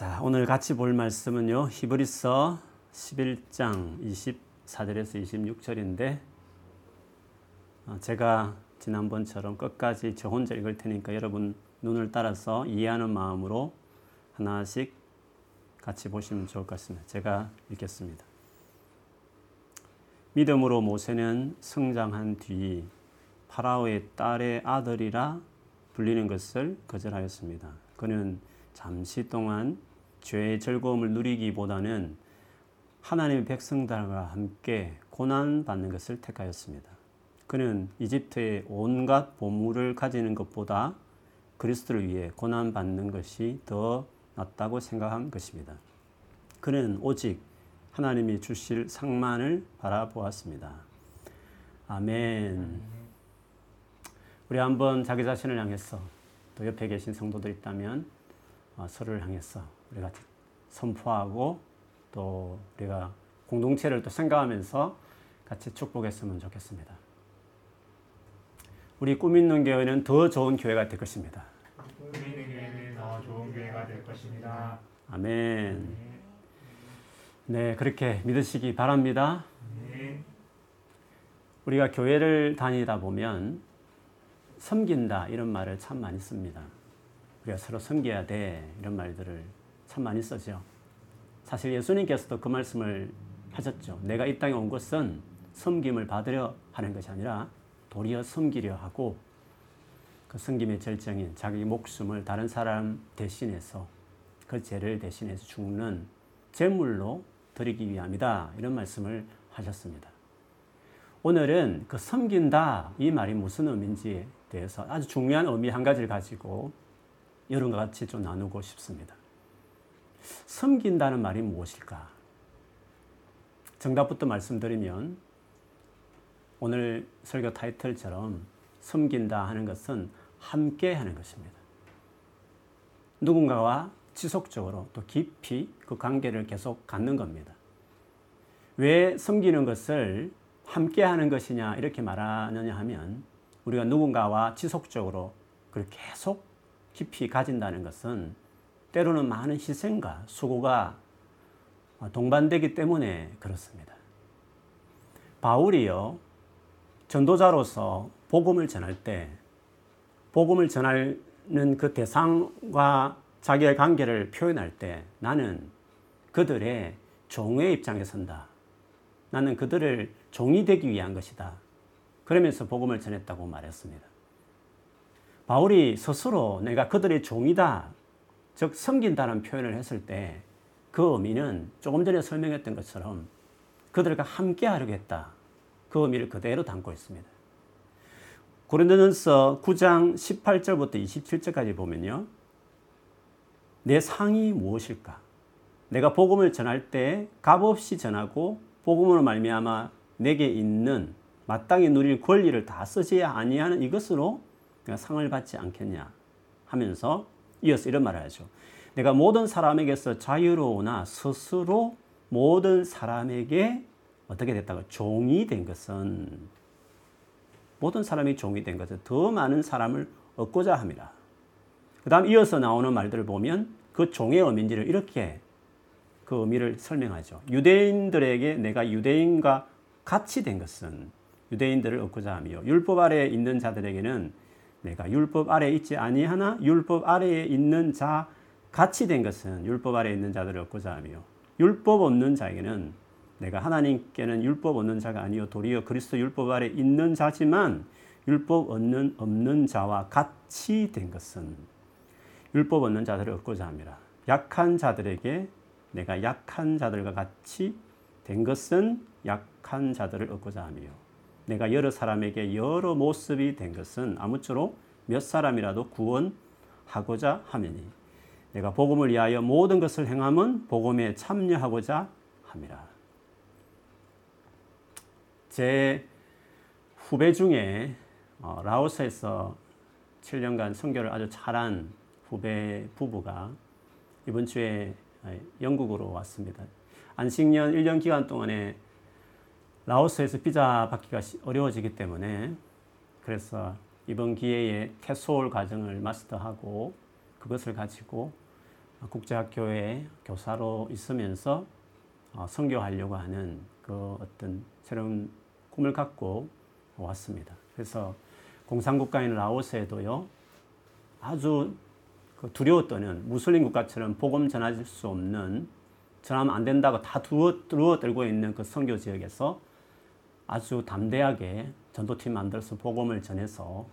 자, 오늘 같이 볼 말씀은요. 히브리서 11장 24절에서 26절인데 어, 제가 지난번처럼 끝까지 저 혼자 읽을 테니까 여러분 눈을 따라서 이해하는 마음으로 하나씩 같이 보시면 좋을 것 같습니다. 제가 읽겠습니다. 믿음으로 모세는 성장한 뒤 파라오의 딸의 아들이라 불리는 것을 거절하였습니다. 그는 잠시 동안 죄의 즐거움을 누리기보다는 하나님의 백성들과 함께 고난 받는 것을 택하였습니다. 그는 이집트의 온갖 보물을 가지는 것보다 그리스도를 위해 고난 받는 것이 더 낫다고 생각한 것입니다. 그는 오직 하나님이 주실 상만을 바라보았습니다. 아멘. 우리 한번 자기 자신을 향해서 또 옆에 계신 성도들 있다면 어, 서로를 향해서 우리 같이 선포하고 또 우리가 공동체를 또 생각하면서 같이 축복했으면 좋겠습니다. 우리 꿈 있는 교회는 더 좋은 교회가 될 것입니다. 꿈 있는 교회는 더 좋은 교회가 될 것입니다. 아멘. 네, 그렇게 믿으시기 바랍니다. 네. 우리가 교회를 다니다 보면 섬긴다 이런 말을 참 많이 씁니다. 우리가 서로 섬겨야 돼 이런 말들을 참 많이 쓰죠. 사실 예수님께서도 그 말씀을 하셨죠. 내가 이 땅에 온 것은 섬김을 받으려 하는 것이 아니라 도리어 섬기려 하고 그 섬김의 절정인 자기 목숨을 다른 사람 대신해서 그 죄를 대신해서 죽는 제물로 드리기 위함이다. 이런 말씀을 하셨습니다. 오늘은 그 섬긴다 이 말이 무슨 의미인지에 대해서 아주 중요한 의미 한 가지를 가지고 여러분과 같이 좀 나누고 싶습니다. 섬긴다는 말이 무엇일까? 정답부터 말씀드리면 오늘 설교 타이틀처럼 섬긴다 하는 것은 함께 하는 것입니다. 누군가와 지속적으로 또 깊이 그 관계를 계속 갖는 겁니다. 왜 섬기는 것을 함께 하는 것이냐 이렇게 말하느냐 하면 우리가 누군가와 지속적으로 그걸 계속 깊이 가진다는 것은 때로는 많은 희생과 수고가 동반되기 때문에 그렇습니다. 바울이요, 전도자로서 복음을 전할 때, 복음을 전하는 그 대상과 자기의 관계를 표현할 때 나는 그들의 종의 입장에 선다. 나는 그들을 종이 되기 위한 것이다. 그러면서 복음을 전했다고 말했습니다. 바울이 스스로 내가 그들의 종이다. 즉, 섬긴다는 표현을 했을 때 그 의미는 조금 전에 설명했던 것처럼 그들과 함께 하려고 했다. 그 의미를 그대로 담고 있습니다. 고린도전서 9장 18절부터 27절까지 보면요. 내 상이 무엇일까? 내가 복음을 전할 때 값없이 전하고 복음으로 말미암아 내게 있는 마땅히 누릴 권리를 다 쓰지 아니하는 이것으로 내가 상을 받지 않겠냐 하면서 이어서 이런 말을 하죠. 내가 모든 사람에게서 자유로우나 스스로 모든 사람에게 어떻게 됐다고 종이 된 것은 모든 사람이 종이 된 것은 더 많은 사람을 얻고자 합니다. 그 다음 이어서 나오는 말들을 보면 그 종의 의미를 이렇게 그 의미를 설명하죠. 유대인들에게 내가 유대인과 같이 된 것은 유대인들을 얻고자 하며 율법 아래에 있는 자들에게는 내가 율법 아래에 있지 아니하나 율법 아래에 있는 자 같이 된 것은 율법 아래에 있는 자들을 얻고자 하며 율법 없는 자에게는 내가 하나님께는 율법 없는 자가 아니요 도리어 그리스도 율법 아래 있는 자지만 율법 없는 없는 자와 같이 된 것은 율법 없는 자들을 얻고자 합니다. 약한 자들에게 내가 약한 자들과 같이 된 것은 약한 자들을 얻고자 하며 내가 여러 사람에게 여러 모습이 된 것은 아무쪼록 몇 사람이라도 구원하고자 하매니 내가 복음을 위하여 모든 것을 행함은 복음에 참여하고자 함이라. 제 후배 중에 어, 라오스에서 7년간 선교를 아주 잘한 후배 부부가 이번 주에 영국으로 왔습니다. 안식년 1년 기간 동안에 라오스에서 비자 받기가 어려워지기 때문에 그래서 이번 기회에 캐소올 과정을 마스터하고 그것을 가지고 국제학교에 교사로 있으면서 어, 선교하려고 하는 그 어떤 새로운 꿈을 갖고 왔습니다. 그래서 공산국가인 라오스에도요 아주 그 떠는 무슬림 국가처럼 복음 전할 수 없는 전하면 안 된다고 다 두어, 두어 들고 있는 그 선교 지역에서 아주 담대하게 전도팀 만들어서 복음을 전해서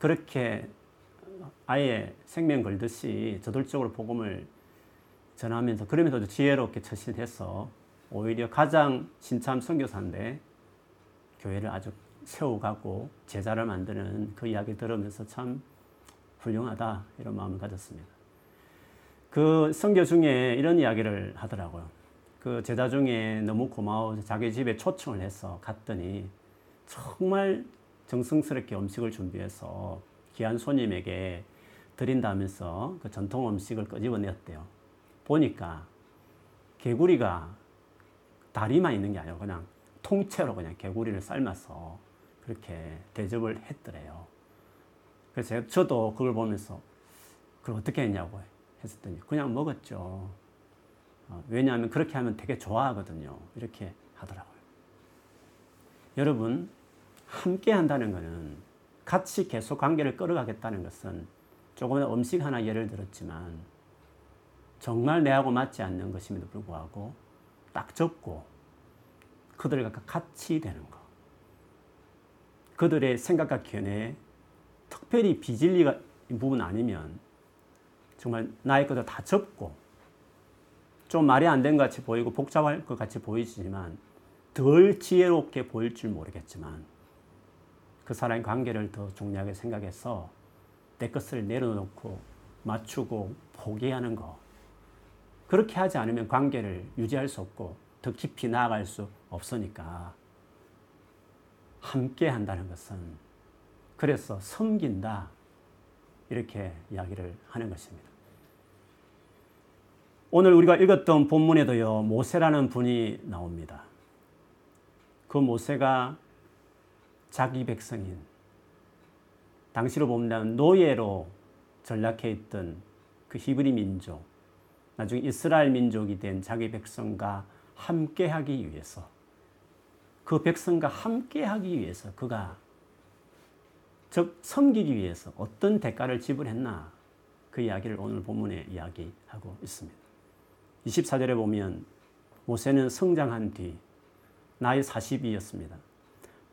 그렇게 아예 생명 걸듯이 저돌적으로 복음을 전하면서 그러면서도 지혜롭게 처신해서 오히려 가장 신참 선교사인데 교회를 아주 세워가고 제자를 만드는 그 이야기 들으면서 참 훌륭하다 이런 마음을 가졌습니다. 그 선교 중에 이런 이야기를 하더라고요. 그 제자 중에 너무 고마워 자기 집에 초청을 해서 갔더니 정말 정성스럽게 음식을 준비해서 귀한 손님에게 드린다면서 그 전통 음식을 끄집어내었대요. 보니까 개구리가 다리만 있는 게 아니고 그냥 통째로 그냥 개구리를 삶아서 그렇게 대접을 했더래요. 그래서 저도 그걸 보면서 그걸 어떻게 했냐고 했었더니 그냥 먹었죠. 어, 왜냐하면 그렇게 하면 되게 좋아하거든요. 이렇게 하더라고요. 여러분, 함께 한다는 것은 같이 계속 관계를 끌어가겠다는 것은 조금 음식 하나 예를 들었지만 정말 내하고 맞지 않는 것임에도 불구하고 딱 접고 그들과 같이 되는 것. 그들의 생각과 견해에 특별히 비진리가 부분 아니면 정말 나의 것도 다 접고 좀 말이 안된것 같이 보이고 복잡할 것 같이 보이지만 덜 지혜롭게 보일 줄 모르겠지만 그 사람의 관계를 더 중요하게 생각해서 내 것을 내려놓고 맞추고 포기하는 거. 그렇게 하지 않으면 관계를 유지할 수 없고 더 깊이 나아갈 수 없으니까 함께 한다는 것은 그래서 섬긴다 이렇게 이야기를 하는 것입니다. 오늘 우리가 읽었던 본문에도요 모세라는 분이 나옵니다. 그 모세가 자기 백성인 당시로 보면 노예로 전락해 있던 그 히브리 민족 나중에 이스라엘 민족이 된 자기 백성과 함께하기 위해서 그 백성과 함께하기 위해서 그가 즉 섬기기 위해서 어떤 대가를 지불했나 그 이야기를 오늘 본문에 이야기하고 있습니다. 24절에 보면 모세는 성장한 뒤 나이 40이었습니다.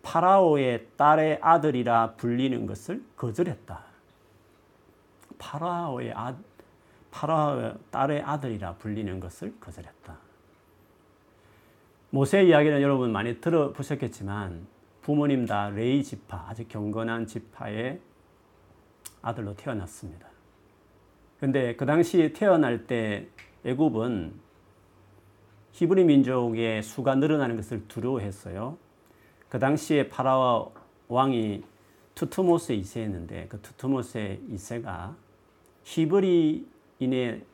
파라오의 딸의 아들이라 불리는 것을 거절했다. 파라오의 아, 파라오의 딸의 아들이라 불리는 것을 거절했다. 모세 이야기는 여러분 많이 들어보셨겠지만 부모님 다 레이 지파, 아주 경건한 지파의 아들로 태어났습니다. 근데 그 당시 태어날 때 애굽은 히브리 민족의 수가 늘어나는 것을 두려워했어요. 그 당시에 파라오 왕이 투투모스 2세였는데 그 투투모스 2세가 히브리인의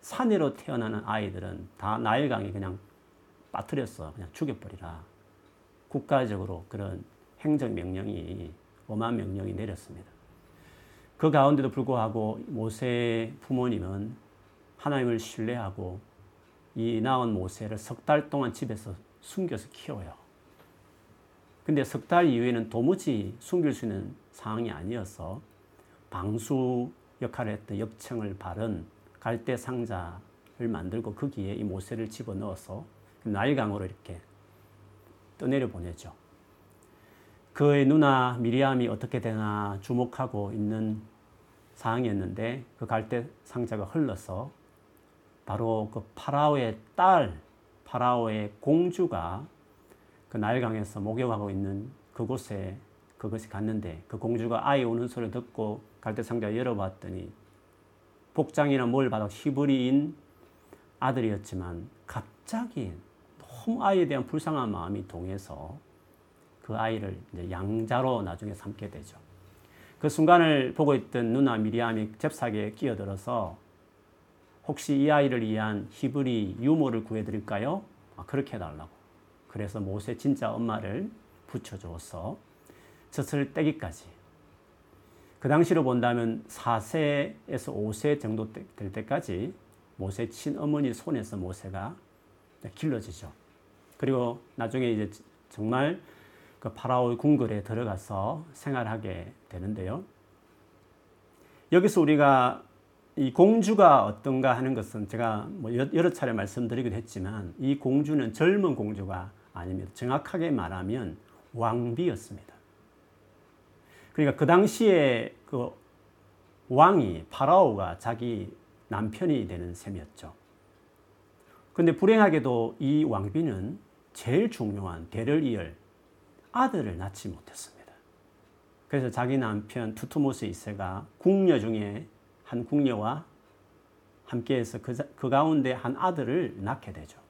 사내로 태어나는 아이들은 다 나일강에 그냥 빠뜨렸어. 그냥 죽여버리라. 국가적으로 그런 행정명령이 엄한 명령이 내렸습니다. 그 가운데도 불구하고 모세 부모님은 하나님을 신뢰하고 이 낳은 모세를 석 달 동안 집에서 숨겨서 키워요. 근데 석 달 이후에는 도무지 숨길 수 있는 상황이 아니어서 방수 역할을 했던 역청을 바른 갈대 상자를 만들고 거기에 이 모세를 집어 넣어서 나일강으로 이렇게 떠내려 보내죠. 그의 누나 미리암이 어떻게 되나 주목하고 있는 상황이었는데 그 갈대 상자가 흘러서 바로 그 파라오의 딸, 파라오의 공주가 그 나일강에서 목욕하고 있는 그곳에 그것이 갔는데 그 공주가 아이 우는 소리를 듣고 갈대 상자 열어봤더니 복장이나 뭘 봐도 히브리인 아들이었지만 갑자기 너무 아이에 대한 불쌍한 마음이 동해서 그 아이를 양자로 나중에 삼게 되죠. 그 순간을 보고 있던 누나 미리암이 잽싸게 끼어들어서 혹시 이 아이를 위한 히브리 유모를 구해드릴까요? 아, 그렇게 해달라고. 그래서 모세 진짜 엄마를 붙여줘서 젖을 떼기까지. 그그 당시로 본다면 4세에서 5세 정도 될 때까지 모세 친어머니 손에서 모세가 길러지죠. 그리고 나중에 이제 정말 그 파라오의 궁궐에 들어가서 생활하게 되는데요. 여기서 우리가 이 공주가 어떤가 하는 것은 제가 뭐 여러 차례 말씀드리기도 했지만 이 공주는 젊은 공주가 아닙니다. 정확하게 말하면 왕비였습니다. 그러니까 그 당시에 그 왕이 파라오가 자기 남편이 되는 셈이었죠. 근데 불행하게도 이 왕비는 제일 중요한 대를 이을 아들을 낳지 못했습니다. 그래서 자기 남편 투투모스 2세가 궁녀 중에 한 궁녀와 함께해서 그, 그 가운데 한 아들을 낳게 되죠.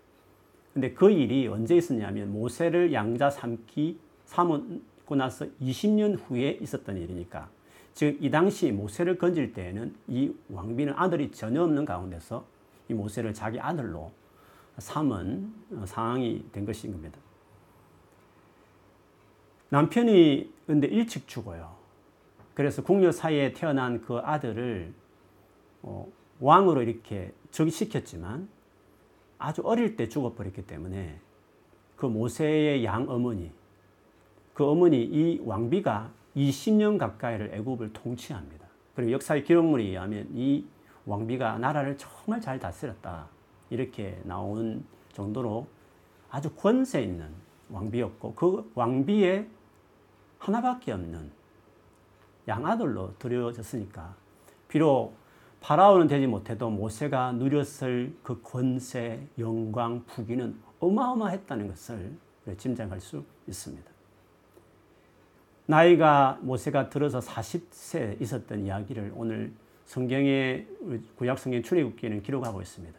근데 그 일이 언제 있었냐면 모세를 양자 삼기 삼고 나서 20년 후에 있었던 일이니까 즉 이 당시 모세를 건질 때에는 이 왕비는 아들이 전혀 없는 가운데서 이 모세를 자기 아들로 삼은 상황이 된 것인 겁니다. 남편이 근데 일찍 죽어요. 그래서 궁녀 사이에 태어난 그 아들을 어, 왕으로 이렇게 즉위시켰지만 아주 어릴 때 죽어버렸기 때문에 그 모세의 양 어머니, 그 어머니 이 왕비가 20년 가까이를 애굽을 통치합니다. 그리고 역사의 기록물에 의하면 이 왕비가 나라를 정말 잘 다스렸다. 이렇게 나온 정도로 아주 권세 있는 왕비였고 그 왕비의 하나밖에 없는 양아들로 드려졌으니까 비록 파라오는 되지 못해도 모세가 누렸을 그 권세, 영광, 부귀는 어마어마했다는 것을 짐작할 수 있습니다. 나이가 모세가 들어서 40세 있었던 이야기를 오늘 성경의 구약 성경 출애굽기에는 기록하고 있습니다.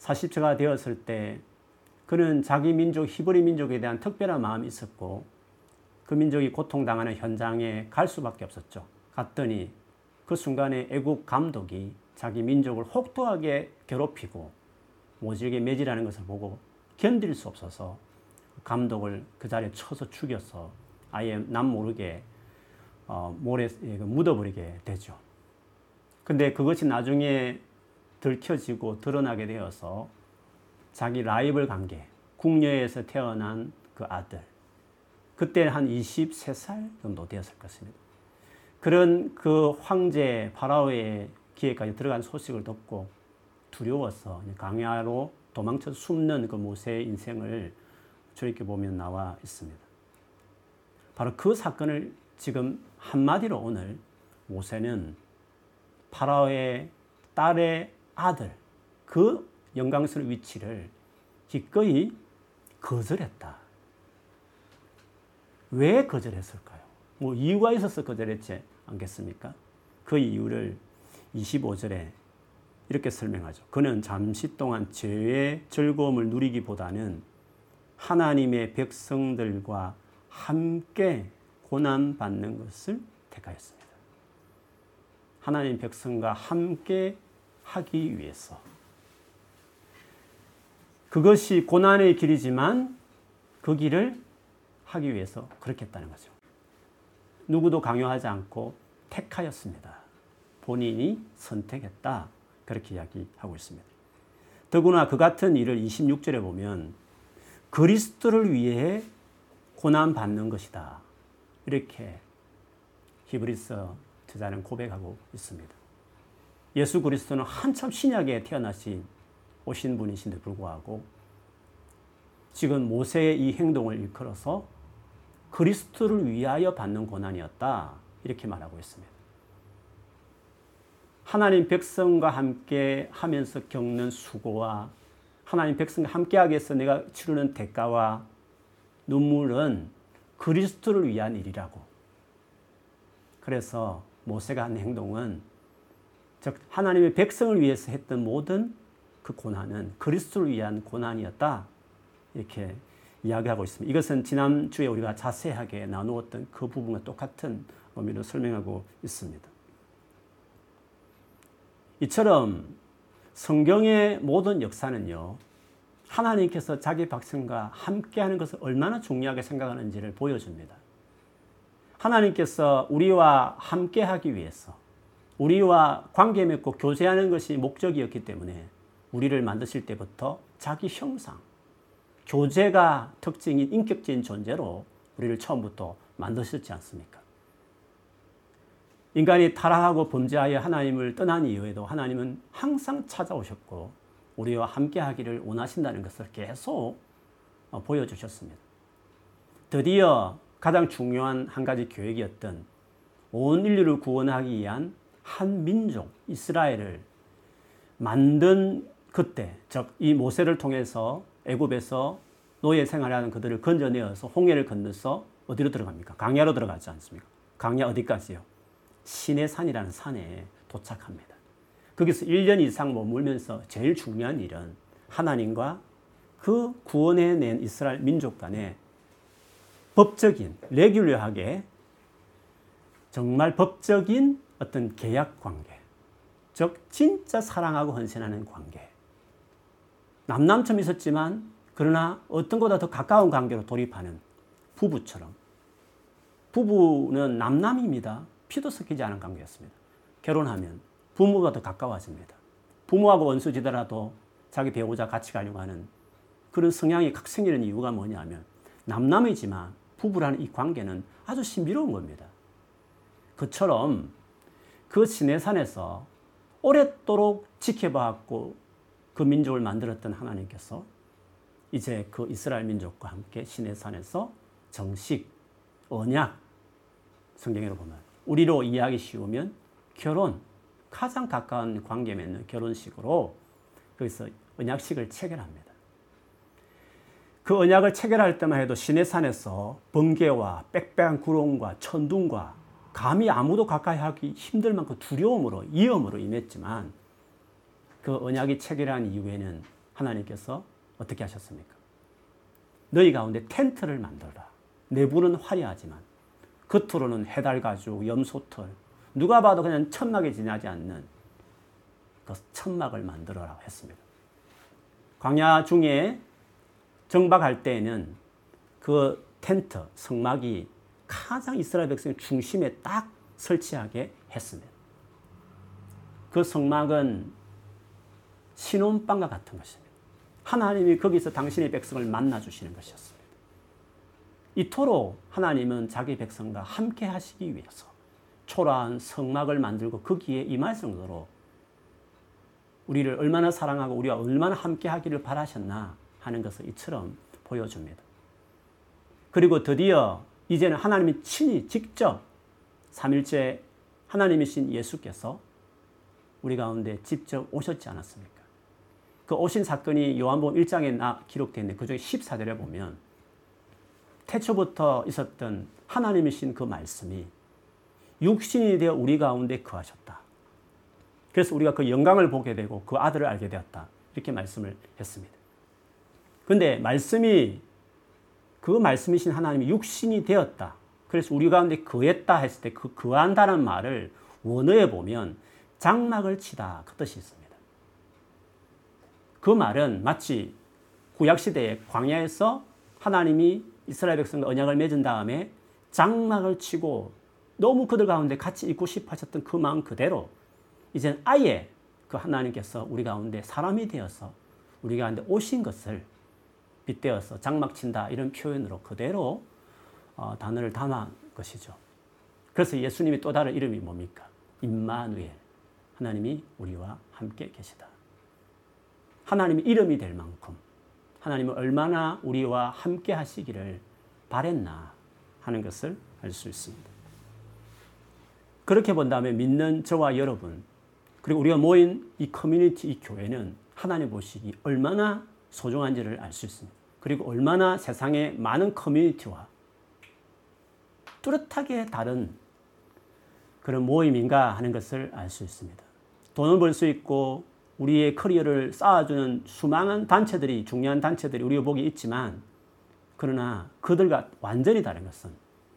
40세가 되었을 때 그는 자기 민족 히브리 민족에 대한 특별한 마음이 있었고 그 민족이 고통당하는 현장에 갈 수밖에 없었죠. 갔더니 그 순간에 애국 감독이 자기 민족을 혹독하게 괴롭히고 모질게 매질하는 것을 보고 견딜 수 없어서 감독을 그 자리에 쳐서 죽여서 아예 남 모르게 어, 모래 그 묻어버리게 되죠. 근데 그것이 나중에 들켜지고 드러나게 되어서 자기 라이벌 관계, 궁녀에서 태어난 그 아들, 그때 한 23살 정도 되었을 것입니다. 그런 그 황제 파라오의 기회까지 들어간 소식을 듣고 두려워서 강야로 도망쳐 숨는 그 모세의 인생을 저렇게 보면 나와 있습니다. 바로 그 사건을 지금 한마디로 오늘 모세는 파라오의 딸의 아들 그 영광스러운 위치를 기꺼이 거절했다. 왜 거절했을까요? 뭐 이유가 있어서 거절했지 않겠습니까? 그 이유를 25절에 이렇게 설명하죠. 그는 잠시 동안 죄의 즐거움을 누리기보다는 하나님의 백성들과 함께 고난받는 것을 택하였습니다. 하나님 백성과 함께 하기 위해서. 그것이 고난의 길이지만 그 길을 하기 위해서 그렇게 했다는 거죠. 누구도 강요하지 않고 택하였습니다. 본인이 선택했다. 그렇게 이야기하고 있습니다. 더구나 그 같은 일을 26절에 보면 그리스도를 위해 고난 받는 것이다. 이렇게 히브리서 저자는 고백하고 있습니다. 예수 그리스도는 한참 신약에 태어나신 오신 분이신데 불구하고 지금 모세의 이 행동을 일컬어서 그리스도를 위하여 받는 고난이었다. 이렇게 말하고 있습니다. 하나님 백성과 함께 하면서 겪는 수고와 하나님 백성과 함께 하기 위해서 내가 치르는 대가와 눈물은 그리스도를 위한 일이라고. 그래서 모세가 한 행동은 즉 하나님의 백성을 위해서 했던 모든 그 고난은 그리스도를 위한 고난이었다. 이렇게 이야기하고 있습니다. 이것은 지난주에 우리가 자세하게 나누었던 그 부분과 똑같은 의미로 설명하고 있습니다. 이처럼 성경의 모든 역사는요, 하나님께서 자기 백성과 함께하는 것을 얼마나 중요하게 생각하는지를 보여줍니다. 하나님께서 우리와 함께 하기 위해서 우리와 관계 맺고 교제하는 것이 목적이었기 때문에 우리를 만드실 때부터 자기 형상, 교제가 특징인 인격적인 존재로 우리를 처음부터 만드셨지 않습니까? 인간이 타락하고 범죄하여 하나님을 떠난 이후에도 하나님은 항상 찾아오셨고 우리와 함께 하기를 원하신다는 것을 계속 어, 보여주셨습니다. 드디어 가장 중요한 한 가지 계획이었던 온 인류를 구원하기 위한 한 민족 이스라엘을 만든 그때 즉 이 모세를 통해서 애굽에서 노예 생활하는 그들을 건져내어서 홍해를 건너서 어디로 들어갑니까? 강야로 들어가지 않습니까? 강야 어디까지요? 시내산이라는 산에 도착합니다. 거기서 1년 이상 머물면서 제일 중요한 일은 하나님과 그 구원해낸 이스라엘 민족 간의 법적인, 레귤러하게 정말 법적인 어떤 계약 관계, 즉 진짜 사랑하고 헌신하는 관계. 남남처럼 있었지만 그러나 어떤 것보다 더 가까운 관계로 돌입하는 부부처럼. 부부는 남남입니다. 피도 섞이지 않은 관계였습니다. 결혼하면 부모가 더 가까워집니다. 부모하고 원수지더라도 자기 배우자 같이 가려고 하는 그런 성향이 각 생기는 이유가 뭐냐면 남남이지만 부부라는 이 관계는 아주 신비로운 겁니다. 그처럼 그 시내산에서 오랫도록 지켜봐왔고 그 민족을 만들었던 하나님께서 이제 그 이스라엘 민족과 함께 시내산에서 정식 언약 성경으로 보면 우리로 이해하기 쉬우면 결혼 가장 가까운 관계 맺는 결혼식으로 거기서 언약식을 체결합니다. 그 언약을 체결할 때만 해도 시내산에서 번개와 빽빽한 구름과 천둥과 감히 아무도 가까이 하기 힘들 만큼 두려움으로 위험으로 임했지만 그 언약이 체결한 이후에는 하나님께서 어떻게 하셨습니까? 너희 가운데 텐트를 만들라. 내부는 화려하지만 겉으로는 해달 가죽, 염소털, 누가 봐도 그냥 천막에 지나지 않는 그 천막을 만들어라 했습니다. 광야 중에 정박할 때에는 그 텐트, 성막이 가장 이스라엘 백성 중심에 딱 설치하게 했습니다. 그 성막은 신혼방과 같은 것입니다. 하나님이 거기서 당신의 백성을 만나 주시는 것이었습니다. 이토록 하나님은 자기 백성과 함께 하시기 위해서 초라한 성막을 만들고 거기에 임할 정도로 우리를 얼마나 사랑하고 우리와 얼마나 함께 하기를 바라셨나 하는 것을 이처럼 보여줍니다. 그리고 드디어 이제는 하나님이 친히 직접 삼일째 하나님이신 예수께서 우리 가운데 직접 오셨지 않았습니까? 그 오신 사건이 요한복음 1장에 기록되어 있는데 그중에 14절에 보면 태초부터 있었던 하나님이신 그 말씀이 육신이 되어 우리 가운데 거하셨다. 그래서 우리가 그 영광을 보게 되고 그 아들을 알게 되었다. 이렇게 말씀을 했습니다. 근데 말씀이 그 말씀이신 하나님이 육신이 되었다. 그래서 우리 가운데 거했다 했을 때 그 거한다는 말을 원어에 보면 장막을 치다 그 뜻이 있습니다. 그 말은 마치 구약 시대에 광야에서 하나님이 이스라엘 백성과 언약을 맺은 다음에 장막을 치고 너무 그들 가운데 같이 있고 싶어 하셨던 그 마음 그대로 이제 아예 그 하나님께서 우리 가운데 사람이 되어서 우리 가운데 오신 것을 빗대어서 장막 친다 이런 표현으로 그대로 어, 단어를 담아 것이죠. 그래서 예수님이 또 다른 이름이 뭡니까? 임마누엘. 하나님이 우리와 함께 계시다. 하나님이 이름이 될 만큼 하나님은 얼마나 우리와 함께 하시기를 바랬나 하는 것을 알 수 있습니다. 그렇게 본다면 믿는 저와 여러분, 그리고 우리가 모인 이 커뮤니티, 이 교회는 하나님 보시기 얼마나 소중한지를 알 수 있습니다. 그리고 얼마나 세상의 많은 커뮤니티와 뚜렷하게 다른 그런 모임인가 하는 것을 알 수 있습니다. 돈을 벌 수 있고 우리의 커리어를 쌓아주는 수많은 단체들이 중요한 단체들이 우리가 보기 있지만 그러나 그들과 완전히 다른 것은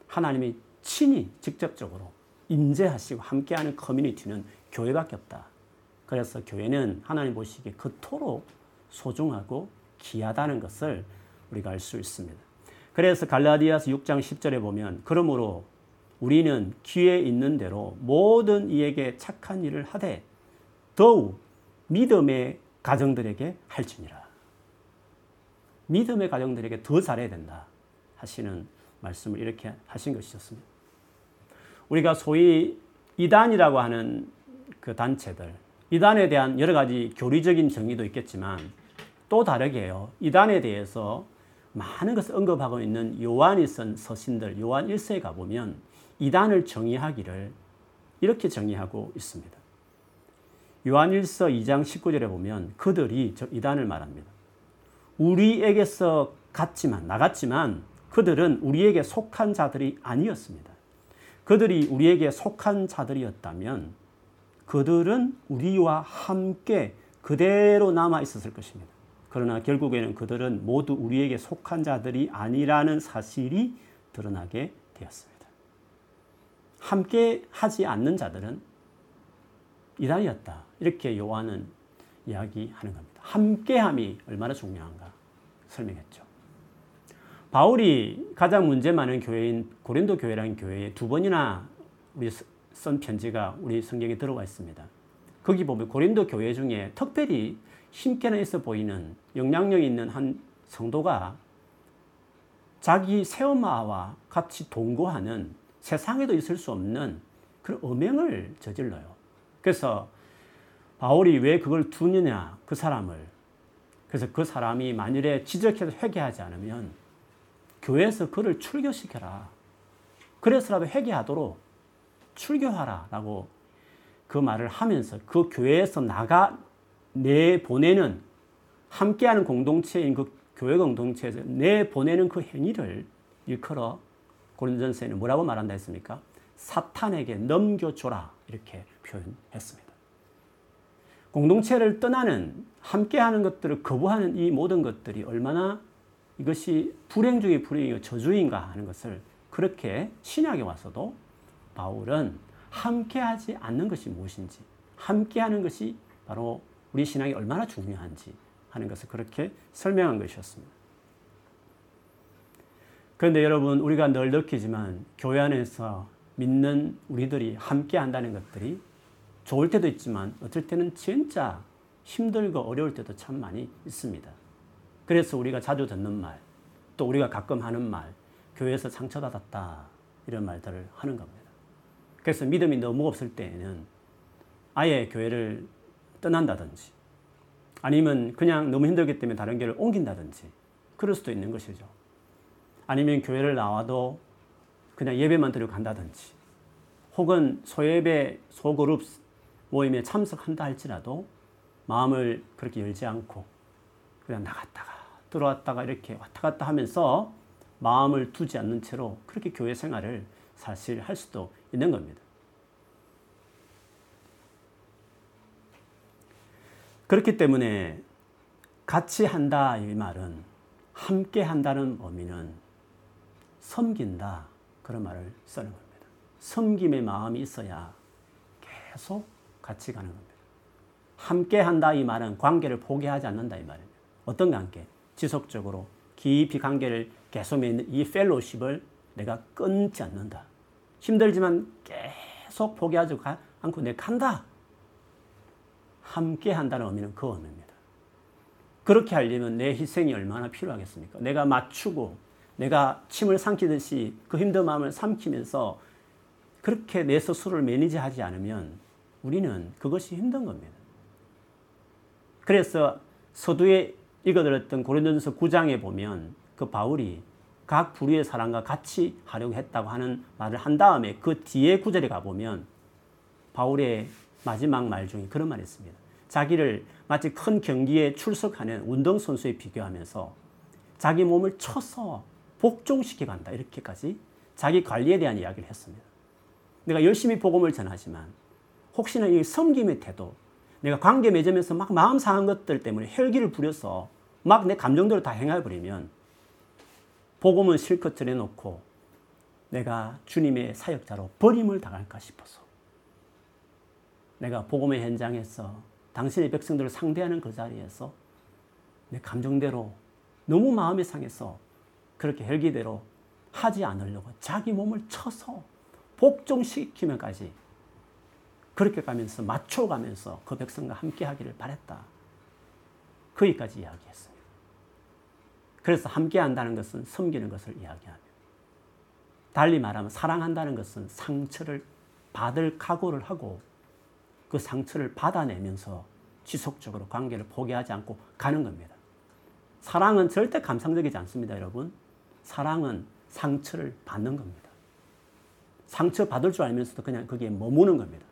하나님이 친히 직접적으로 임재하시고 함께하는 커뮤니티는 교회밖에 없다. 그래서 교회는 하나님 보시기에 그토록 소중하고 귀하다는 것을 우리가 알 수 있습니다. 그래서 갈라디아서 6장 10절에 보면 그러므로 우리는 기회 있는 대로 모든 이에게 착한 일을 하되 더욱 믿음의 가정들에게 할지니라. 믿음의 가정들에게 더 잘해야 된다 하시는 말씀을 이렇게 하신 것이었습니다. 우리가 소위 이단이라고 하는 그 단체들, 이단에 대한 여러 가지 교리적인 정의도 있겠지만 또 다르게 요. 이단에 대해서 많은 것을 언급하고 있는 요한이 쓴 서신들, 요한 1세에 가보면 이단을 정의하기를 이렇게 정의하고 있습니다. 요한 1서 2장 19절에 보면 그들이 저 이단을 말합니다. 우리에게서 갔지만, 나갔지만 그들은 우리에게 속한 자들이 아니었습니다. 그들이 우리에게 속한 자들이었다면 그들은 우리와 함께 그대로 남아 있었을 것입니다. 그러나 결국에는 그들은 모두 우리에게 속한 자들이 아니라는 사실이 드러나게 되었습니다. 함께 하지 않는 자들은 이단이었다. 이렇게 요한은 이야기하는 겁니다. 함께함이 얼마나 중요한가 설명했죠. 바울이 가장 문제 많은 교회인 고린도 교회라는 교회에 두 번이나 우리 쓴 편지가 우리 성경에 들어와 있습니다. 거기 보면 고린도 교회 중에 특별히 힘께는 있어 보이는 영향력 있는 한 성도가 자기 새엄마와 같이 동거하는 세상에도 있을 수 없는 그런 음행을 저질러요. 그래서 바울이 왜 그걸 두느냐, 그 사람을. 그래서 그 사람이 만일에 지적해서 회개하지 않으면 교회에서 그를 출교시켜라. 그래서라도 회개하도록 출교하라. 라고 그 말을 하면서 그 교회에서 나가 내보내는 함께하는 공동체인 그 교회 공동체에서 내보내는 그 행위를 일컬어 고린전서에는 뭐라고 말한다 했습니까? 사탄에게 넘겨줘라 이렇게 표현했습니다. 공동체를 떠나는 함께하는 것들을 거부하는 이 모든 것들이 얼마나 이것이 불행 중의 불행이고 저주인가 하는 것을 그렇게 신약에 와서도 바울은 함께하지 않는 것이 무엇인지 함께하는 것이 바로 우리 신앙이 얼마나 중요한지 하는 것을 그렇게 설명한 것이었습니다. 그런데 여러분 우리가 늘 느끼지만 교회 안에서 믿는 우리들이 함께 한다는 것들이 좋을 때도 있지만 어떨 때는 진짜 힘들고 어려울 때도 참 많이 있습니다. 그래서 우리가 자주 듣는 말, 또 우리가 가끔 하는 말, 교회에서 상처받았다 이런 말들을 하는 겁니다. 그래서 믿음이 너무 없을 때에는 아예 교회를 떠난다든지 아니면 그냥 너무 힘들기 때문에 다른 교회를 옮긴다든지 그럴 수도 있는 것이죠. 아니면 교회를 나와도 그냥 예배만 드리고 간다든지 혹은 소예배 소그룹 모임에 참석한다 할지라도 마음을 그렇게 열지 않고 그냥 나갔다가 들어왔다가 이렇게 왔다 갔다 하면서 마음을 두지 않는 채로 그렇게 교회 생활을 사실 할 수도 있는 겁니다. 그렇기 때문에 같이 한다 이 말은 함께 한다는 의미는 섬긴다 그런 말을 쓰는 겁니다. 섬김의 마음이 있어야 계속 같이 가는 겁니다. 함께 한다 이 말은 관계를 포기하지 않는다 이 말입니다. 어떤 관계? 지속적으로 깊이 관계를 계속 맺는 이 펠로십을 내가 끊지 않는다. 힘들지만 계속 포기하지 않고 내가 간다. 함께 한다는 의미는 그 의미입니다. 그렇게 하려면 내 희생이 얼마나 필요하겠습니까? 내가 맞추고 내가 침을 삼키듯이 그 힘든 마음을 삼키면서 그렇게 내 스스로를 매니지하지 않으면 우리는 그것이 힘든 겁니다. 그래서 서두에 읽어들었던 고린도전서 9장에 보면 그 바울이 각 부류의 사람과 같이 하려고 했다고 하는 말을 한 다음에 그 뒤에 구절에 가보면 바울의 마지막 말 중에 그런 말이 있습니다. 자기를 마치 큰 경기에 출석하는 운동선수에 비교하면서 자기 몸을 쳐서 복종시켜 간다. 이렇게까지 자기 관리에 대한 이야기를 했습니다. 내가 열심히 복음을 전하지만 혹시나 이 섬김의 태도, 내가 관계 맺으면서 막 마음 상한 것들 때문에 혈기를 부려서 막 내 감정대로 다 행해버리면 복음은 실컷 전해놓고 내가 주님의 사역자로 버림을 당할까 싶어서 내가 복음의 현장에서 당신의 백성들을 상대하는 그 자리에서 내 감정대로 너무 마음이 상해서 그렇게 혈기대로 하지 않으려고 자기 몸을 쳐서 복종시키면까지 그렇게 가면서 맞춰가면서 그 백성과 함께 하기를 바랬다. 거기까지 이야기했습니다. 그래서 함께 한다는 것은 섬기는 것을 이야기하며 달리 말하면 사랑한다는 것은 상처를 받을 각오를 하고 그 상처를 받아내면서 지속적으로 관계를 포기하지 않고 가는 겁니다. 사랑은 절대 감상적이지 않습니다, 여러분. 사랑은 상처를 받는 겁니다. 상처 받을 줄 알면서도 그냥 거기에 머무는 겁니다.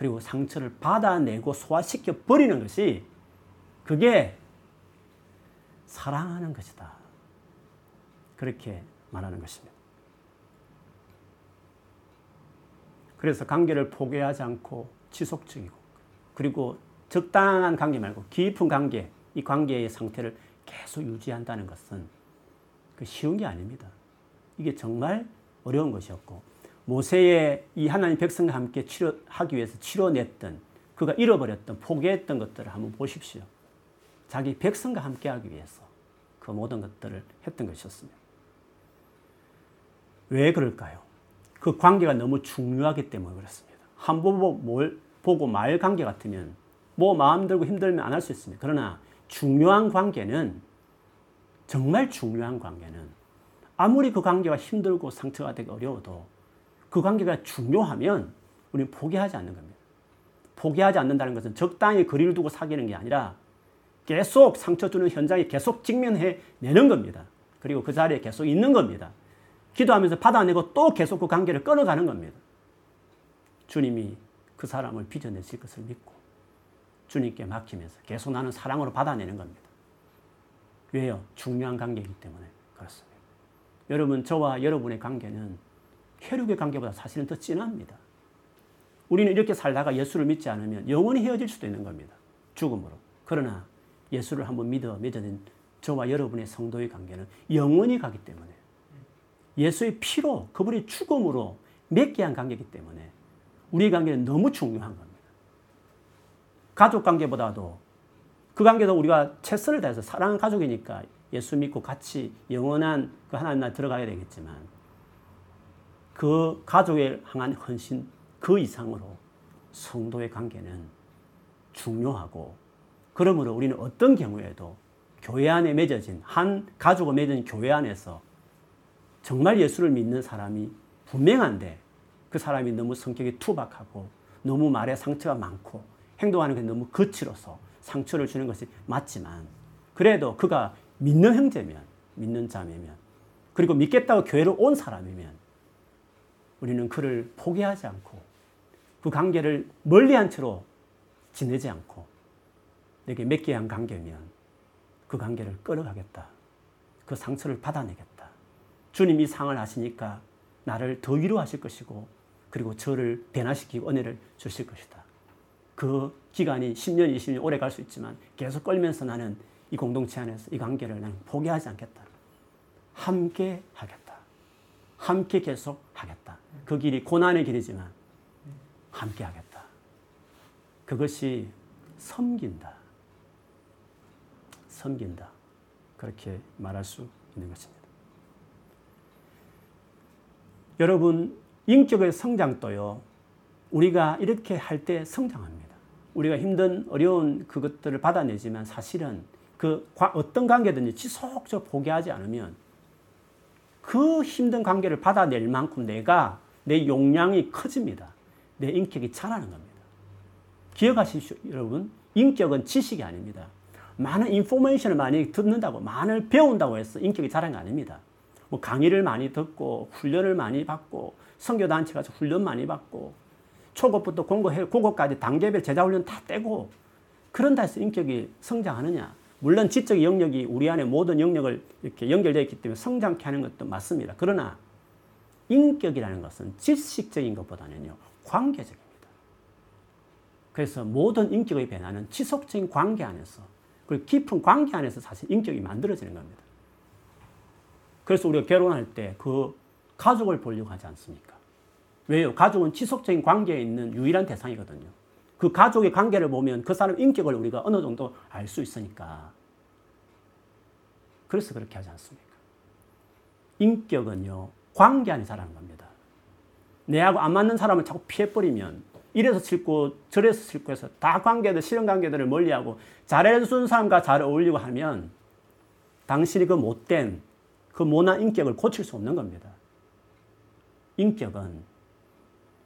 그리고 상처를 받아내고 소화시켜 버리는 것이 그게 사랑하는 것이다. 그렇게 말하는 것입니다. 그래서 관계를 포기하지 않고 지속적이고 그리고 적당한 관계 말고 깊은 관계, 이 관계의 상태를 계속 유지한다는 것은 그 쉬운 게 아닙니다. 이게 정말 어려운 것이었고 모세의 이 하나님 백성과 함께 치료하기 위해서 치료냈던 그가 잃어버렸던 포기했던 것들을 한번 보십시오. 자기 백성과 함께 하기 위해서 그 모든 것들을 했던 것이었습니다. 왜 그럴까요? 그 관계가 너무 중요하기 때문에 그렇습니다. 한 번 보고 말 관계 같으면 뭐 마음 들고 힘들면 안 할 수 있습니다. 그러나 중요한 관계는 정말 중요한 관계는 아무리 그 관계가 힘들고 상처가 되기 어려워도 그 관계가 중요하면 우리는 포기하지 않는 겁니다. 포기하지 않는다는 것은 적당히 거리를 두고 사귀는 게 아니라 계속 상처 주는 현장에 계속 직면해 내는 겁니다. 그리고 그 자리에 계속 있는 겁니다. 기도하면서 받아내고 또 계속 그 관계를 끊어가는 겁니다. 주님이 그 사람을 빚어내실 것을 믿고 주님께 맡기면서 계속 나는 사랑으로 받아내는 겁니다. 왜요? 중요한 관계이기 때문에 그렇습니다. 여러분, 저와 여러분의 관계는 혈육의 관계보다 사실은 더 진합니다. 우리는 이렇게 살다가 예수를 믿지 않으면 영원히 헤어질 수도 있는 겁니다. 죽음으로. 그러나 예수를 한번 믿어 맺어진 저와 여러분의 성도의 관계는 영원히 가기 때문에 예수의 피로 그분의 죽음으로 맺게 한 관계이기 때문에 우리 관계는 너무 중요한 겁니다. 가족 관계보다도 그 관계도 우리가 최선을 다해서 사랑하는 가족이니까 예수 믿고 같이 영원한 그 하나님 나 들어가야 되겠지만 그 가족에 향한 헌신 그 이상으로 성도의 관계는 중요하고 그러므로 우리는 어떤 경우에도 교회 안에 맺어진 한 가족을 맺은 교회 안에서 정말 예수를 믿는 사람이 분명한데 그 사람이 너무 성격이 투박하고 너무 말에 상처가 많고 행동하는 게 너무 거칠어서 상처를 주는 것이 맞지만 그래도 그가 믿는 형제면 믿는 자매면 그리고 믿겠다고 교회를 온 사람이면 우리는 그를 포기하지 않고 그 관계를 멀리한 채로 지내지 않고 내게 맺게 한 관계면 그 관계를 끌어가겠다. 그 상처를 받아내겠다. 주님이 상을 하시니까 나를 더 위로하실 것이고 그리고 저를 변화시키고 은혜를 주실 것이다. 그 기간이 10년, 20년 오래 갈 수 있지만 계속 끌면서 나는 이 공동체 안에서 이 관계를 나는 포기하지 않겠다. 함께 하겠다. 함께 계속 하겠다. 그 길이 고난의 길이지만 함께 하겠다. 그것이 섬긴다. 섬긴다. 그렇게 말할 수 있는 것입니다. 여러분, 인격의 성장도요, 우리가 이렇게 할 때 성장합니다. 우리가 힘든 어려운 그것들을 받아내지만 사실은 그 어떤 관계든지 지속적으로 포기하지 않으면 그 힘든 관계를 받아낼 만큼 내가 내 용량이 커집니다. 내 인격이 자라는 겁니다. 기억하십시오, 여러분. 인격은 지식이 아닙니다. 많은 인포메이션을 많이 듣는다고, 많이 배운다고 해서 인격이 자라는 게 아닙니다. 뭐 강의를 많이 듣고 훈련을 많많이 받고 선교 단체 가서 훈련 많이 받고 초급부터 공고해 고급까지 단계별 제자 훈련 다 떼고 그런다 해서 인격이 성장하느냐? 물론 지적 영역이 우리 안에 모든 영역을 이렇게 연결되어 있기 때문에 성장케 하는 것도 맞습니다. 그러나 인격이라는 것은 지식적인 것보다는요, 관계적입니다. 그래서 모든 인격의 변화는 지속적인 관계 안에서, 그리고 깊은 관계 안에서 사실 인격이 만들어지는 겁니다. 그래서 우리가 결혼할 때 그 가족을 보려고 하지 않습니까? 왜요? 가족은 지속적인 관계에 있는 유일한 대상이거든요. 그 가족의 관계를 보면 그 사람 인격을 우리가 어느 정도 알 수 있으니까. 그래서 그렇게 하지 않습니까? 인격은요, 관계 안에 자라는 겁니다. 내하고 안 맞는 사람을 자꾸 피해버리면 이래서 싫고 저래서 싫고 해서 다 관계들, 실현 관계들을 멀리하고 잘해주는 사람과 잘 어울리고 하면 당신이 그 못된 그 모난 인격을 고칠 수 없는 겁니다. 인격은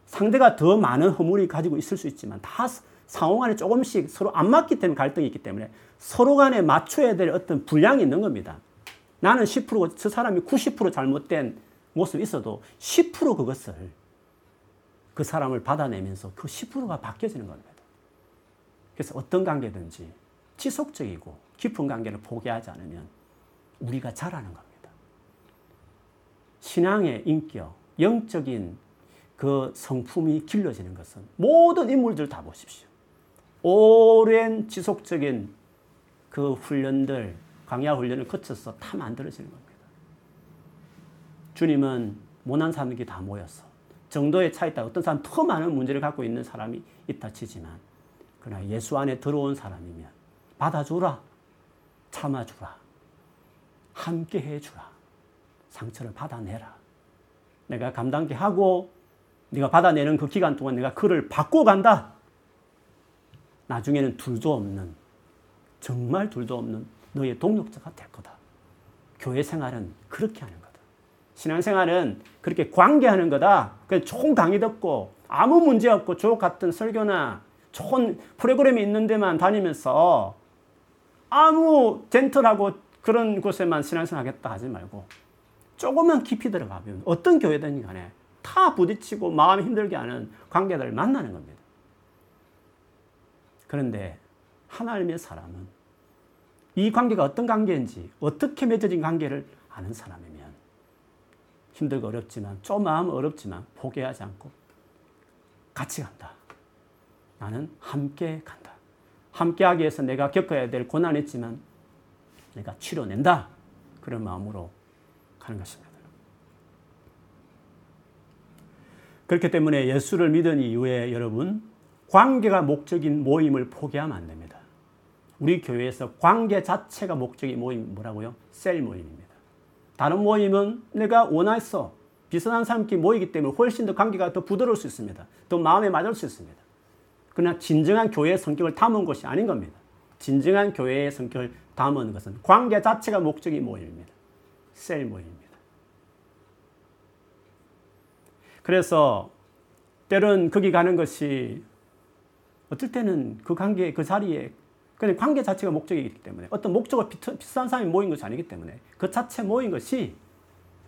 상대가 더 많은 허물이 가지고 있을 수 있지만 다 상호 간에 조금씩 서로 안 맞기 때문에 갈등이 있기 때문에 서로 간에 맞춰야 될 어떤 분량이 있는 겁니다. 나는 10%고 저 사람이 90% 잘못된 모습이 있어도 10% 그것을 그 사람을 받아내면서 그 10%가 바뀌어지는 겁니다. 그래서 어떤 관계든지 지속적이고 깊은 관계를 포기하지 않으면 우리가 잘하는 겁니다. 신앙의 인격, 영적인 그 성품이 길러지는 것은 모든 인물들 다 보십시오. 오랜 지속적인 그 훈련들, 강야 훈련을 거쳐서 다 만들어지는 겁니다. 주님은 모난 사람들이 다 모였어. 정도의 차이 있다. 어떤 사람 더 많은 문제를 갖고 있는 사람이 있다 치지만, 그러나 예수 안에 들어온 사람이면 받아주라, 참아주라, 함께 해주라, 상처를 받아내라. 내가 감당케 하고, 네가 받아내는 그 기간 동안 내가 그를 바꿔 간다. 나중에는 둘도 없는, 정말 둘도 없는 너의 동력자가 될 거다. 교회 생활은 그렇게 하는 거다. 신앙생활은 그렇게 관계하는 거다. 그 좋은 강의 듣고 아무 문제 없고 주옥 같은 설교나 좋은 프로그램이 있는 데만 다니면서 아무 젠틀하고 그런 곳에만 신앙생활 하겠다 하지 말고 조금만 깊이 들어가면 어떤 교회든 간에 다 부딪히고 마음이 힘들게 하는 관계들을 만나는 겁니다. 그런데 하나님의 사람은 이 관계가 어떤 관계인지 어떻게 맺어진 관계를 아는 사람이면 힘들고 어렵지만 좀 마음 어렵지만 포기하지 않고 같이 간다. 나는 함께 간다. 함께 하기 위해서 내가 겪어야 될 고난이 있지만 내가 치료낸다. 그런 마음으로 가는 것입니다. 그렇기 때문에 예수를 믿은 이후에 여러분 관계가 목적인 모임을 포기하면 안 됩니다. 우리 교회에서 관계 자체가 목적이 모임 뭐라고요? 셀 모임입니다. 다른 모임은 내가 원해서 비슷한 사람끼리 모이기 때문에 훨씬 더 관계가 더 부드러울 수 있습니다. 더 마음에 맞을 수 있습니다. 그러나 진정한 교회의 성격을 담은 것이 아닌 겁니다. 진정한 교회의 성격을 담은 것은 관계 자체가 목적이 모임입니다. 셀 모임입니다. 그래서 때론 거기 가는 것이 어떨 때는 그 관계, 그 자리에 그냥 관계 자체가 목적이기 때문에 어떤 목적을 비슷한 사람이 모인 것이 아니기 때문에 그 자체 모인 것이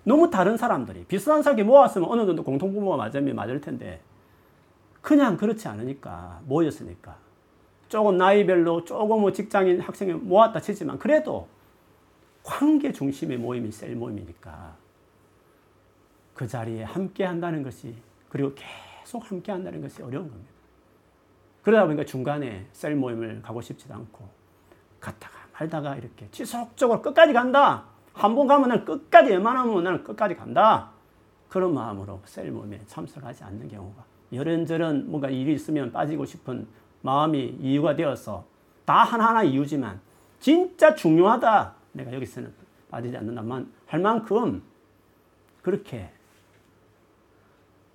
너무 다른 사람들이 비슷한 사람이 모았으면 어느 정도 공통부모가 맞으면 맞을 텐데 그냥 그렇지 않으니까 모였으니까 조금 나이별로 조금 뭐 직장인 학생이 모았다 치지만 그래도 관계 중심의 모임이 셀 모임이니까 그 자리에 함께 한다는 것이 그리고 계속 함께 한다는 것이 어려운 겁니다. 그러다 보니까 중간에 셀 모임을 가고 싶지도 않고 갔다가 말다가 이렇게 지속적으로 끝까지 간다. 한 번 가면 난 끝까지 웬만하면 나는 끝까지 간다. 그런 마음으로 셀 모임에 참석하지 않는 경우가 이런저런 뭔가 일이 있으면 빠지고 싶은 마음이 이유가 되어서 다 하나하나 이유지만 진짜 중요하다. 내가 여기서는 빠지지 않는다만 할 만큼 그렇게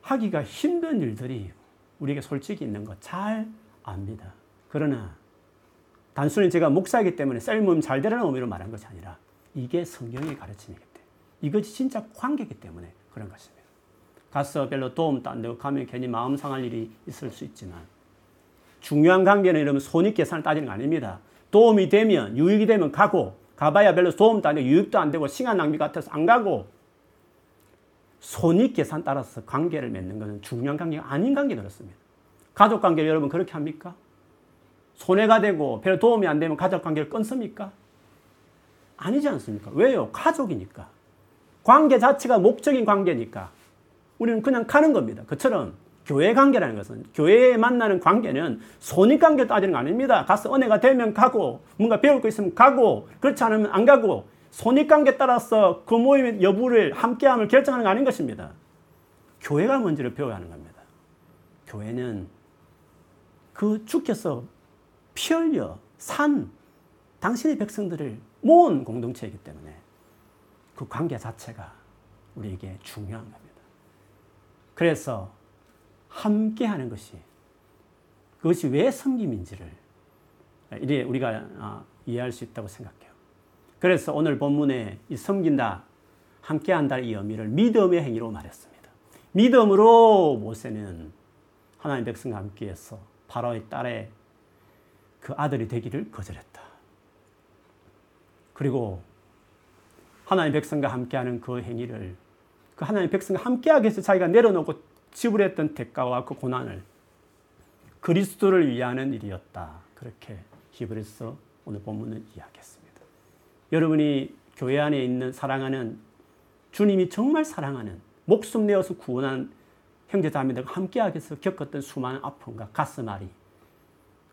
하기가 힘든 일들이 우리에게 솔직히 있는 거 잘 압니다. 그러나 단순히 제가 목사이기 때문에 셀모임 잘 되라는 의미로 말한 것이 아니라 이게 성경의 가르침이기 때문에 이것이 진짜 관계이기 때문에 그런 것입니다. 가서 별로 도움도 안 되고 가면 괜히 마음 상할 일이 있을 수 있지만 중요한 관계는 이러면 손익 계산을 따지는 거 아닙니다. 도움이 되면 유익이 되면 가고 가봐야 별로 도움도 안 되고 유익도 안 되고 시간 낭비 같아서 안 가고 손익 계산 따라서 관계를 맺는 것은 중요한 관계가 아닌 관계 그렇습니다. 가족 관계를 여러분 그렇게 합니까? 손해가 되고 별 도움이 안 되면 가족 관계를 끊습니까? 아니지 않습니까? 왜요? 가족이니까. 관계 자체가 목적인 관계니까 우리는 그냥 가는 겁니다. 그처럼 교회 관계라는 것은 교회에 만나는 관계는 손익 관계 따지는 거 아닙니다. 가서 은혜가 되면 가고 뭔가 배울 거 있으면 가고 그렇지 않으면 안 가고 손익 관계 따라서 그 모임의 여부를 함께함을 결정하는 거 아닌 것입니다. 교회가 뭔지를 배워야 하는 겁니다. 교회는 그 주께서 피 흘려 산 당신의 백성들을 모은 공동체이기 때문에 그 관계 자체가 우리에게 중요한 겁니다. 그래서 함께 하는 것이 그것이 왜 섬김인지를 이래 우리가 아, 이해할 수 있다고 생각해요. 그래서 오늘 본문에 이 섬긴다, 함께 한다의 의미를 믿음의 행위로 말했습니다. 믿음으로 모세는 하나님 백성과 함께해서 바로의 딸의 그 아들이 되기를 거절했다. 그리고 하나님 백성과 함께하는 그 행위를 그 하나님 백성과 함께하기 위해서 자기가 내려놓고 지불했던 대가와 그 고난을 그리스도를 위하는 일이었다. 그렇게 히브리서 오늘 본문은 이야기했습니다. 여러분이 교회 안에 있는 사랑하는 주님이 정말 사랑하는 목숨 내어서 구원한 형제 자매들과 함께하기 위해서 겪었던 수많은 아픔과 가슴 앓이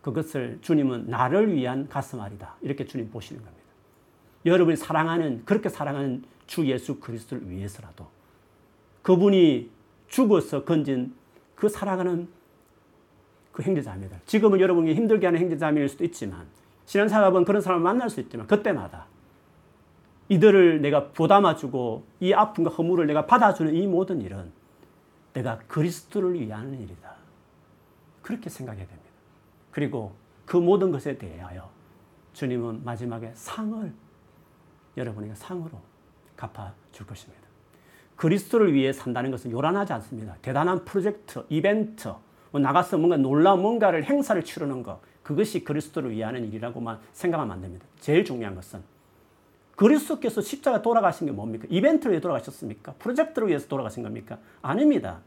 그것을 주님은 나를 위한 가슴 앓이다. 이렇게 주님 보시는 겁니다. 여러분이 사랑하는 그렇게 사랑하는 주 예수 그리스도를 위해서라도 그분이 죽어서 건진 그 사랑하는 그 형제자매들. 지금은 여러분이 힘들게 하는 형제자매일 수도 있지만 신앙사업은 그런 사람을 만날 수 있지만 그때마다 이들을 내가 부담아주고 이 아픔과 허물을 내가 받아주는 이 모든 일은 내가 그리스도를 위하는 일이다. 그렇게 생각해야 됩니다. 그리고 그 모든 것에 대하여 주님은 마지막에 상을 여러분에게 상으로 갚아줄 것입니다. 그리스도를 위해 산다는 것은 요란하지 않습니다. 대단한 프로젝트, 이벤트, 뭐 나가서 뭔가 놀라운 뭔가를 행사를 치르는 것, 그것이 그리스도를 위하는 일이라고만 생각하면 안 됩니다. 제일 중요한 것은 그리스도께서 십자가 돌아가신 게 뭡니까? 이벤트를 위해 돌아가셨습니까? 프로젝트를 위해서 돌아가신 겁니까? 아닙니다.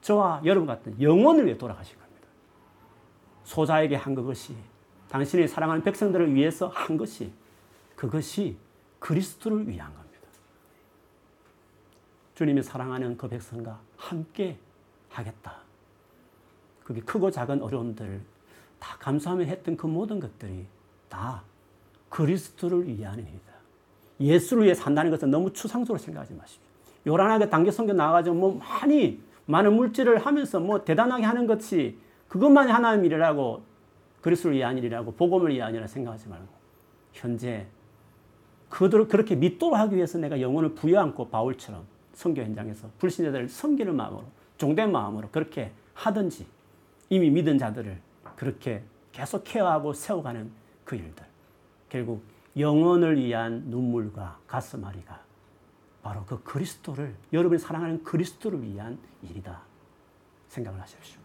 저와 여러분 같은 영혼을 위해 돌아가신 겁니다. 소자에게 한 그것이 당신이 사랑하는 백성들을 위해서 한 것이 그것이 그리스도를 위한 겁니다. 주님이 사랑하는 그 백성과 함께 하겠다. 그게 크고 작은 어려움들을 다 감수하며 했던 그 모든 것들이 다 그리스도를 위한 일이다. 예수를 위해 산다는 것은 너무 추상적으로 생각하지 마십시오. 요란하게 단계 성경 나와가지고 뭐 많이 많은 물질을 하면서 뭐 대단하게 하는 것이 그것만이 하나님 일이라고 그리스도를 위한 일이라고 복음을 위한 일이라 생각하지 말고 현재 그들을 그렇게 믿도록 하기 위해서 내가 영혼을 부여안고 바울처럼 선교 현장에서 불신자들을 섬기는 마음으로 종된 마음으로 그렇게 하든지 이미 믿은 자들을 그렇게 계속 케어하고 세워가는 그 일들 결국 영혼을 위한 눈물과 가슴앓이가 바로 그 그리스도를 여러분이 사랑하는 그리스도를 위한 일이다 생각을 하십시오.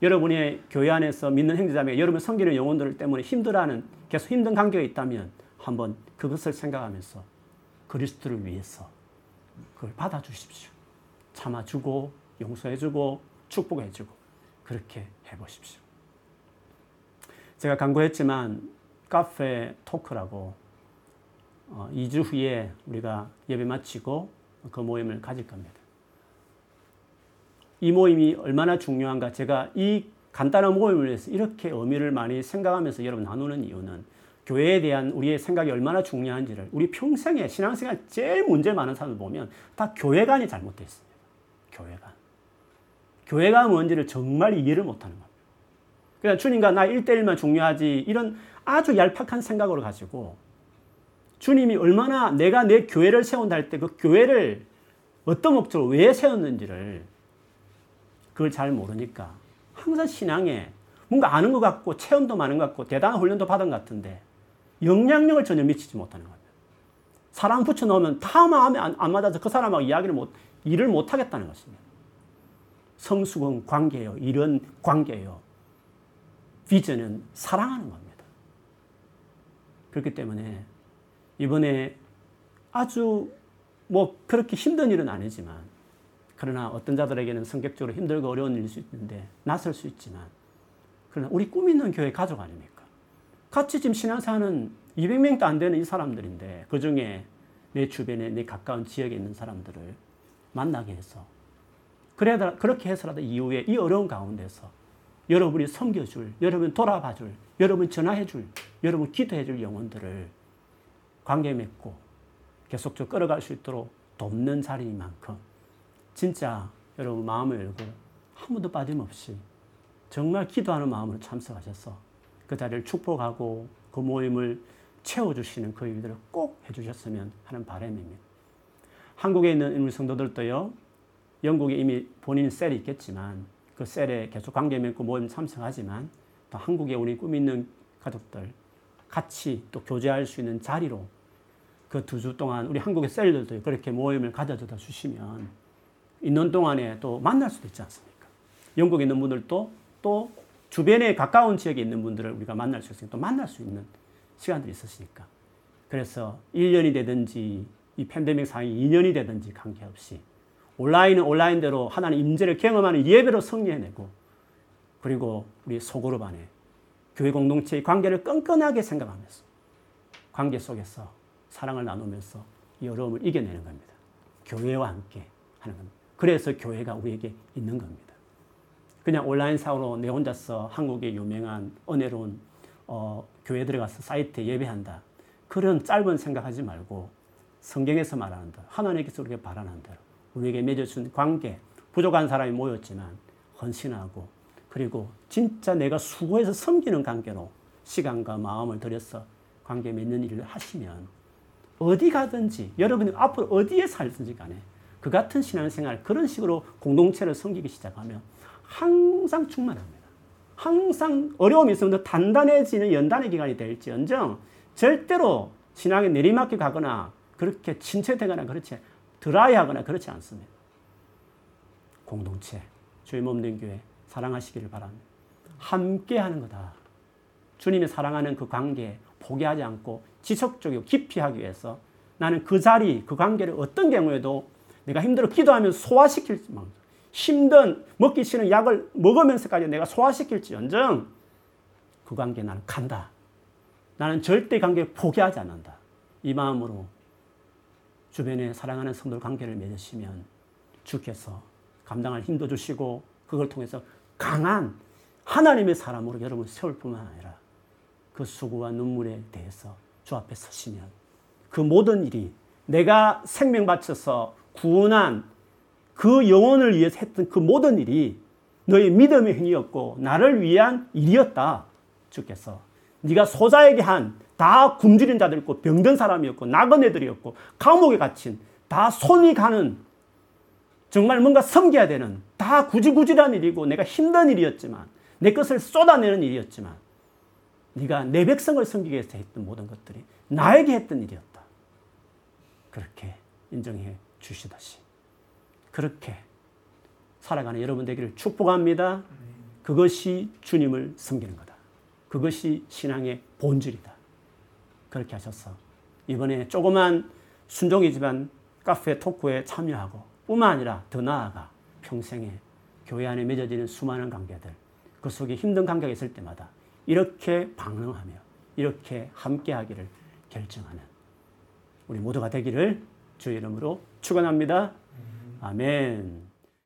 여러분의 교회 안에서 믿는 형제자매 여러분 섬기는 영혼들 때문에 힘들어하는 계속 힘든 관계가 있다면 한번 그것을 생각하면서 그리스도를 위해서 그걸 받아주십시오. 참아주고 용서해주고 축복해주고 그렇게 해보십시오. 제가 강구했지만 카페 토크라고 어, 2주 후에 우리가 예배 마치고 그 모임을 가질 겁니다. 이 모임이 얼마나 중요한가 제가 이 간단한 모임을 위해서 이렇게 의미를 많이 생각하면서 여러분 나누는 이유는 교회에 대한 우리의 생각이 얼마나 중요한지를 우리 평생에 신앙생활 제일 문제 많은 사람을 보면 다 교회관이 잘못되어 있습니다. 교회관. 교회가 뭔지를 정말 이해를 못하는 겁니다. 그냥 주님과 나 1대1만 중요하지 이런 아주 얄팍한 생각으로 가지고 주님이 얼마나 내가 내 교회를 세운다 할 때 그 교회를 어떤 목적으로 왜 세웠는지를 그걸 잘 모르니까 항상 신앙에 뭔가 아는 것 같고 체험도 많은 것 같고 대단한 훈련도 받은 것 같은데 영향력을 전혀 미치지 못하는 겁니다. 사람 붙여놓으면 다 마음에 안, 안 맞아서 그 사람하고 이야기를 못, 일을 못 하겠다는 것입니다. 성숙은 관계예요. 일은 관계예요. 비전은 사랑하는 겁니다. 그렇기 때문에 이번에 아주 뭐 그렇게 힘든 일은 아니지만 그러나 어떤 자들에게는 성격적으로 힘들고 어려운 일일 수 있는데 낯설 수 있지만 그러나 우리 꿈 있는 교회 가족 아닙니까? 같이 지금 신앙사는 200명도 안 되는 이 사람들인데 그 중에 내 주변에 내 가까운 지역에 있는 사람들을 만나게 해서 그래 그렇게 해서라도 이후에 이 어려운 가운데서 여러분이 섬겨줄, 여러분 돌아봐줄, 여러분 전화해줄, 여러분 기도해줄 영혼들을 관계 맺고 계속적으로 끌어갈 수 있도록 돕는 자리만큼 진짜 여러분 마음을 열고 한 번도 빠짐없이 정말 기도하는 마음으로 참석하셔서 그 자리를 축복하고 그 모임을 채워주시는 그 일들을 꼭 해주셨으면 하는 바람입니다. 한국에 있는 우리 성도들도요, 영국에 이미 본인 셀이 있겠지만 그 셀에 계속 관계 맺고 모임 참석하지만 또 한국에 우리 꿈 있는 가족들 같이 또 교제할 수 있는 자리로 그 두 주 동안 우리 한국의 셀들도 그렇게 모임을 가져다 주시면 있는 동안에 또 만날 수도 있지 않습니까? 영국에 있는 분들도 또 주변에 가까운 지역에 있는 분들을 우리가 만날 수 있으니까 또 만날 수 있는 시간들이 있으시니까 그래서 1년이 되든지 이 팬데믹 상황이 2년이 되든지 관계없이 온라인은 온라인대로 하나님 임재를 경험하는 예배로 승리해내고 그리고 우리 소그룹 안에 교회 공동체의 관계를 끈끈하게 생각하면서 관계 속에서 사랑을 나누면서 이 어려움을 이겨내는 겁니다. 교회와 함께 하는 겁니다. 그래서 교회가 우리에게 있는 겁니다. 그냥 온라인상으로 내 혼자서 한국의 유명한 은혜로운 어, 교회 들어가서 사이트에 예배한다. 그런 짧은 생각하지 말고 성경에서 말하는 대로 하나님께서 우리에게 바라는 대로 우리에게 맺어준 관계 부족한 사람이 모였지만 헌신하고 그리고 진짜 내가 수고해서 섬기는 관계로 시간과 마음을 들여서 관계 맺는 일을 하시면 어디 가든지 여러분이 앞으로 어디에 살든지 간에 그 같은 신앙생활 그런 식으로 공동체를 섬기기 시작하면 항상 충만합니다. 항상 어려움이 있으면 더 단단해지는 연단의 기간이 될지언정 절대로 신앙에 내리막길 가거나 그렇게 침체되거나 그렇지 드라이하거나 그렇지 않습니다. 공동체, 주의 몸된 교회 사랑하시기를 바랍니다. 함께 하는 거다. 주님이 사랑하는 그 관계 포기하지 않고 지속적이고 깊이 하기 위해서 나는 그 자리, 그 관계를 어떤 경우에도 내가 힘들어 기도하면 소화시킬지만 힘든 먹기 싫은 약을 먹으면서까지 내가 소화시킬지언정 그 관계 나는 간다. 나는 절대 관계를 포기하지 않는다. 이 마음으로 주변에 사랑하는 성도 관계를 맺으시면 주께서 감당할 힘도 주시고 그걸 통해서 강한 하나님의 사람으로 여러분 세울 뿐만 아니라 그 수고와 눈물에 대해서 주 앞에 서시면 그 모든 일이 내가 생명 바쳐서 구원한 그 영혼을 위해서 했던 그 모든 일이 너의 믿음의 행위였고 나를 위한 일이었다. 주께서 네가 소자에게 한 다 굶주린 자들이었고 병든 사람이었고 나그네들이었고 감옥에 갇힌 다 손이 가는 정말 뭔가 섬겨야 되는 다 구질구질한 일이고 내가 힘든 일이었지만 내 것을 쏟아내는 일이었지만 네가 내 백성을 섬기기 위해서 했던 모든 것들이 나에게 했던 일이었다. 그렇게 인정해 주시다시 그렇게 살아가는 여러분 되기를 축복합니다. 그것이 주님을 섬기는 거다. 그것이 신앙의 본질이다. 그렇게 하셔서 이번에 조그만 순종이지만 카페 토크에 참여하고 뿐만 아니라 더 나아가 평생에 교회 안에 맺어지는 수많은 관계들 그 속에 힘든 관계가 있을 때마다 이렇게 방응하며 이렇게 함께하기를 결정하는 우리 모두가 되기를 주의 이름으로 축원합니다. 아멘.